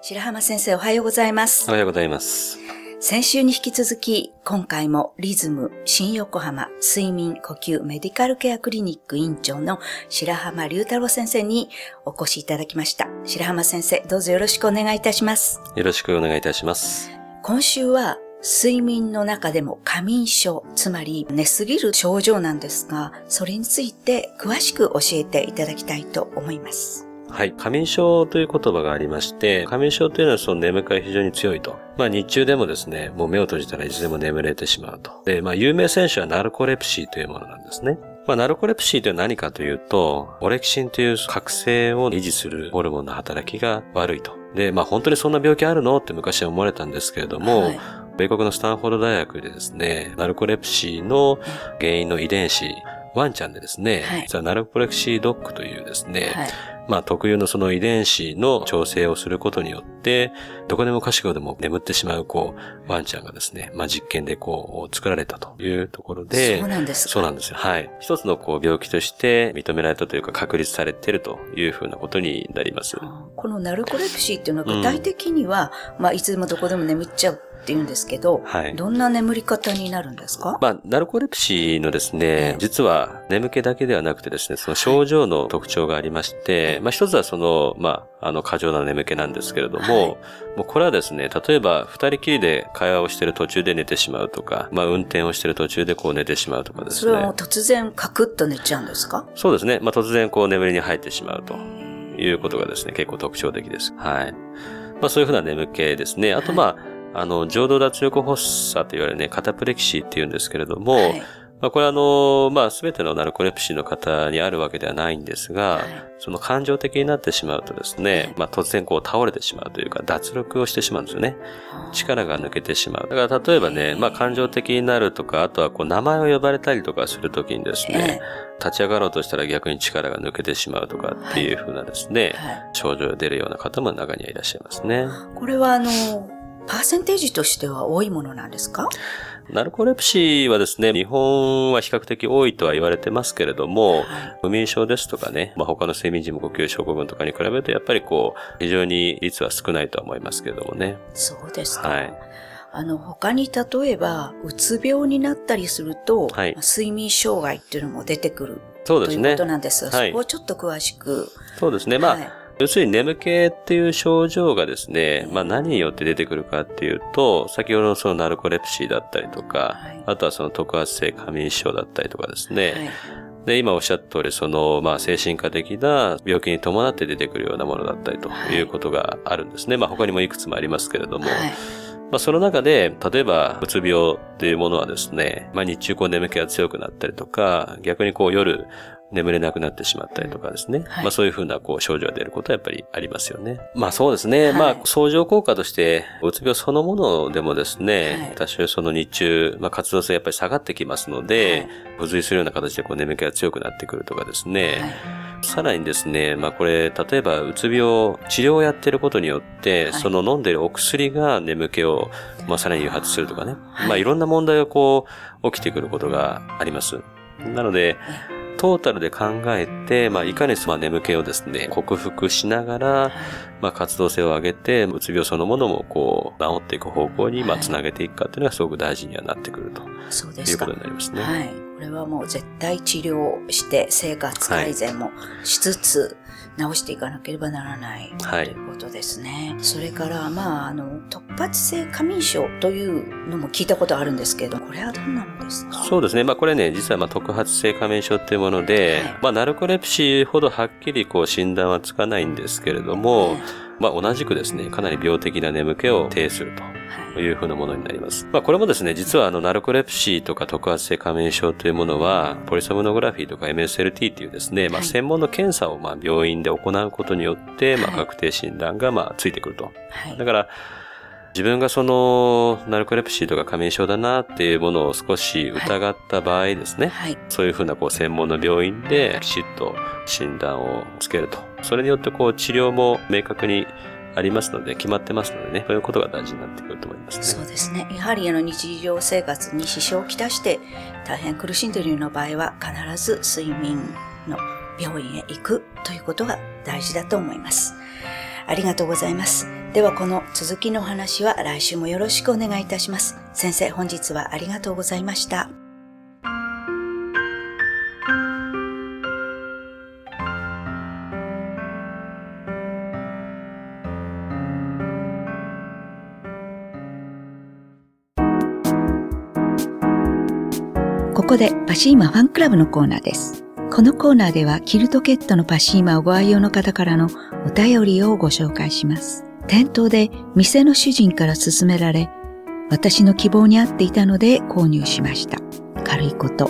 白浜先生おはようございます。おはようございます。先週に引き続き、今回もリズム新横浜睡眠呼吸メディカルケアクリニック院長の白浜隆太郎先生にお越しいただきました。白浜先生、どうぞよろしくお願いいたします。よろしくお願いいたします。今週は睡眠の中でも過眠症、つまり寝すぎる症状なんですが、それについて詳しく教えていただきたいと思います。はい。過眠症という言葉がありまして、過眠症というのはその眠気が非常に強いと。まあ日中でもですね、もう目を閉じたらいつでも眠れてしまうと。で、まあ有名選手はナルコレプシーというものなんですね。まあナルコレプシーというのは何かというと、オレキシンという覚醒を維持するホルモンの働きが悪いと。で、まあ本当にそんな病気あるのって昔は思われたんですけれども、はい米国のスタンフォード大学でですね、ナルコレプシーの原因の遺伝子、ワンちゃんでですね、はい実はナルコレプシードッグというですね、はい。まあ特有のその遺伝子の調整をすることによって、どこでもかしこでも眠ってしまう、こう、ワンちゃんがですね、まあ実験でこう、作られたというところで、そうなんですかそうなんですよ。はい。一つのこう、病気として認められたというか確立されているというふうなことになります。このナルコレプシーっていうのは具体的には、まあいつでもどこでも眠っちゃうって言うんですけど、はい。どんな眠り方になるんですか、まあ、ナルコレプシーのですえねえ、実は眠気だけではなくてですね、その症状の特徴がありまして、まあ一つはその、まあ、あの、過剰な眠気なんですけれども、はい。もうこれはですね、例えば二人きりで会話をしている途中で寝てしまうとか、まあ運転をしている途中でこう寝てしまうとかですね。それはもう。突然カクッと寝ちゃうんですか？そうですね、まあ突然こう眠りに入ってしまうということがですね、結構特徴的です。はい。まあそういうふうな眠気ですね。あとまあ、あの、浄土脱力発作と言われるね、カタプレキシーって言うんですけれども、はい。まあ、これはあの、まあ、すべてのナルコレプシーの方にあるわけではないんですが、はい。その感情的になってしまうとですね、まあ、突然こう倒れてしまうというか、脱力をしてしまうんですよね。力が抜けてしまう。だから例えばね、まあ、感情的になるとか、あとはこう名前を呼ばれたりとかするときにですね、立ち上がろうとしたら逆に力が抜けてしまうとかっていうふうなですね、はい。症状が出るような方も中にはいらっしゃいますね。これはあの、パーセンテージとしては多いものなんですか？ナルコレプシーはですね、日本は比較的多いとは言われてますけれども、はい不眠症ですとかね、まあ、他の睡眠時無呼吸症候群とかに比べると、やっぱりこう、非常に率は少ないとは思いますけれどもね。そうですか。はい。あの、他に例えば、うつ病になったりすると、はいまあ睡眠障害っていうのも出てくるそうですねということ。なんですが、はいそこをちょっと詳しく。そうですね。まあ、はい要するに眠気っていう症状がですね、まあ何によって出てくるかっていうと、先ほどのそのナルコレプシーだったりとか、はい。あとはその特発性過眠症だったりとかですね、はい。で、今おっしゃった通り、その、まあ、精神科的な病気に伴って出てくるようなものだったりということがあるんですね。まあ、他にもいくつもありますけれども、はい。まあ、その中で、例えば、うつ病っていうものはですね、まあ、日中こう眠気が強くなったりとか、逆にこう夜眠れなくなってしまったりとかですね。はいまあ、そういうふうなこう症状が出ることはやっぱりありますよね。まあ、そうですね。はいまあ、相乗効果として、うつ病そのものでもですね、はい多少その日中、まあ、活動性やっぱり下がってきますので、付随するような形でこう眠気が強くなってくるとかですね。はいさらにですね、まあこれ、例えばうつ病、治療をやってることによって、はいその飲んでるお薬が眠気を、まあさらに誘発するとかね。はいまあいろんな問題がこう、起きてくることがあります。なので、トータルで考えて、まあいかにまあ眠気をですね、克服しながら、まあ活動性を上げて、うつ病そのものもこう、治っていく方向に、まあはいつなげていくかっていうのがすごく大事にはなってくるとそうですかいうこと。になりますね。はい。これはもう絶対治療して生活改善もしつつ、治していかなければならない、はいということですね。それから、まあ、あの、突発性過眠症というのも聞いたことあるんですけど、これはどんなのですか？そうですね。まあこれね、実はまあ特発性過眠症っていうもので、はいまあナルコレプシーほどはっきりこう診断はつかないんですけれども、はいまあ同じくですね、かなり病的な眠気を呈すると。はい。いうふうなものになります。まあこれもですね、実はあの、ナルコレプシーとか特発性過眠症というものは、ポリソムノグラフィーとか MSLT っていうですね、まあはい専門の検査をまあ病院で行うことによって、まあはい確定診断がまあついてくると。はいだから、自分がその、ナルコレプシーとか過眠症だなっていうものを少し疑った場合ですね、はい。そういうふうなこう専門の病院できちっと診断をつけると。それによってこう治療も明確にありますので、決まってますのでね、そういうことが大事になってくると思いますね。そうですね。やはりあの日常生活に支障をきたして大変苦しんでいるような場合は必ず睡眠の病院へ行くということが大事だと思います。ありがとうございます。ではこの続きのお話は来週もよろしくお願いいたします。先生、本日はありがとうございました。ここでパシーマファンクラブのコーナーです。このコーナーではキルトケットのパシーマをご愛用の方からのお便りをご紹介します。店頭で店の主人から勧められ、私の希望に合っていたので購入しました。軽いこと、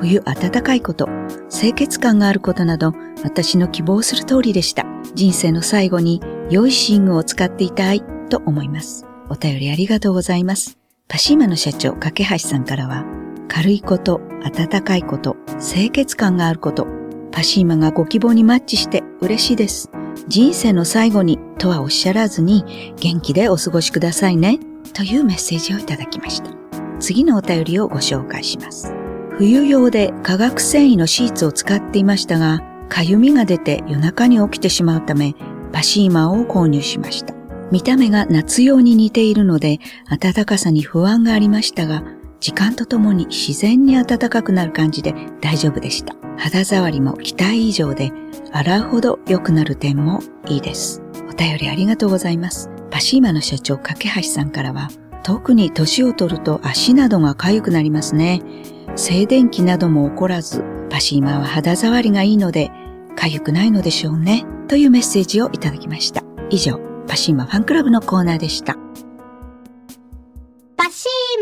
冬暖かいこと、清潔感があることなど、私の希望する通りでした。人生の最後に良い寝具を使っていたいと思います。お便りありがとうございます。パシーマの社長、架橋さんからは、軽いこと、暖かいこと、清潔感があること、パシーマがご希望にマッチして嬉しいです。人生の最後にとはおっしゃらずに元気でお過ごしくださいねというメッセージをいただきました。次のお便りをご紹介します。冬用で化学繊維のシーツを使っていましたが、かゆみが出て夜中に起きてしまうため、パシーマを購入しました。見た目が夏用に似ているので、暖かさに不安がありましたが、時間とともに自然に暖かくなる感じで大丈夫でした。肌触りも期待以上で、洗うほど良くなる点もいいです。お便りありがとうございます。パシーマの社長、架橋さんからは、特に年を取ると足などが痒くなりますね。静電気なども起こらず、パシーマは肌触りがいいので、痒くないのでしょうね。というメッセージをいただきました。以上、パシーマファンクラブのコーナーでした。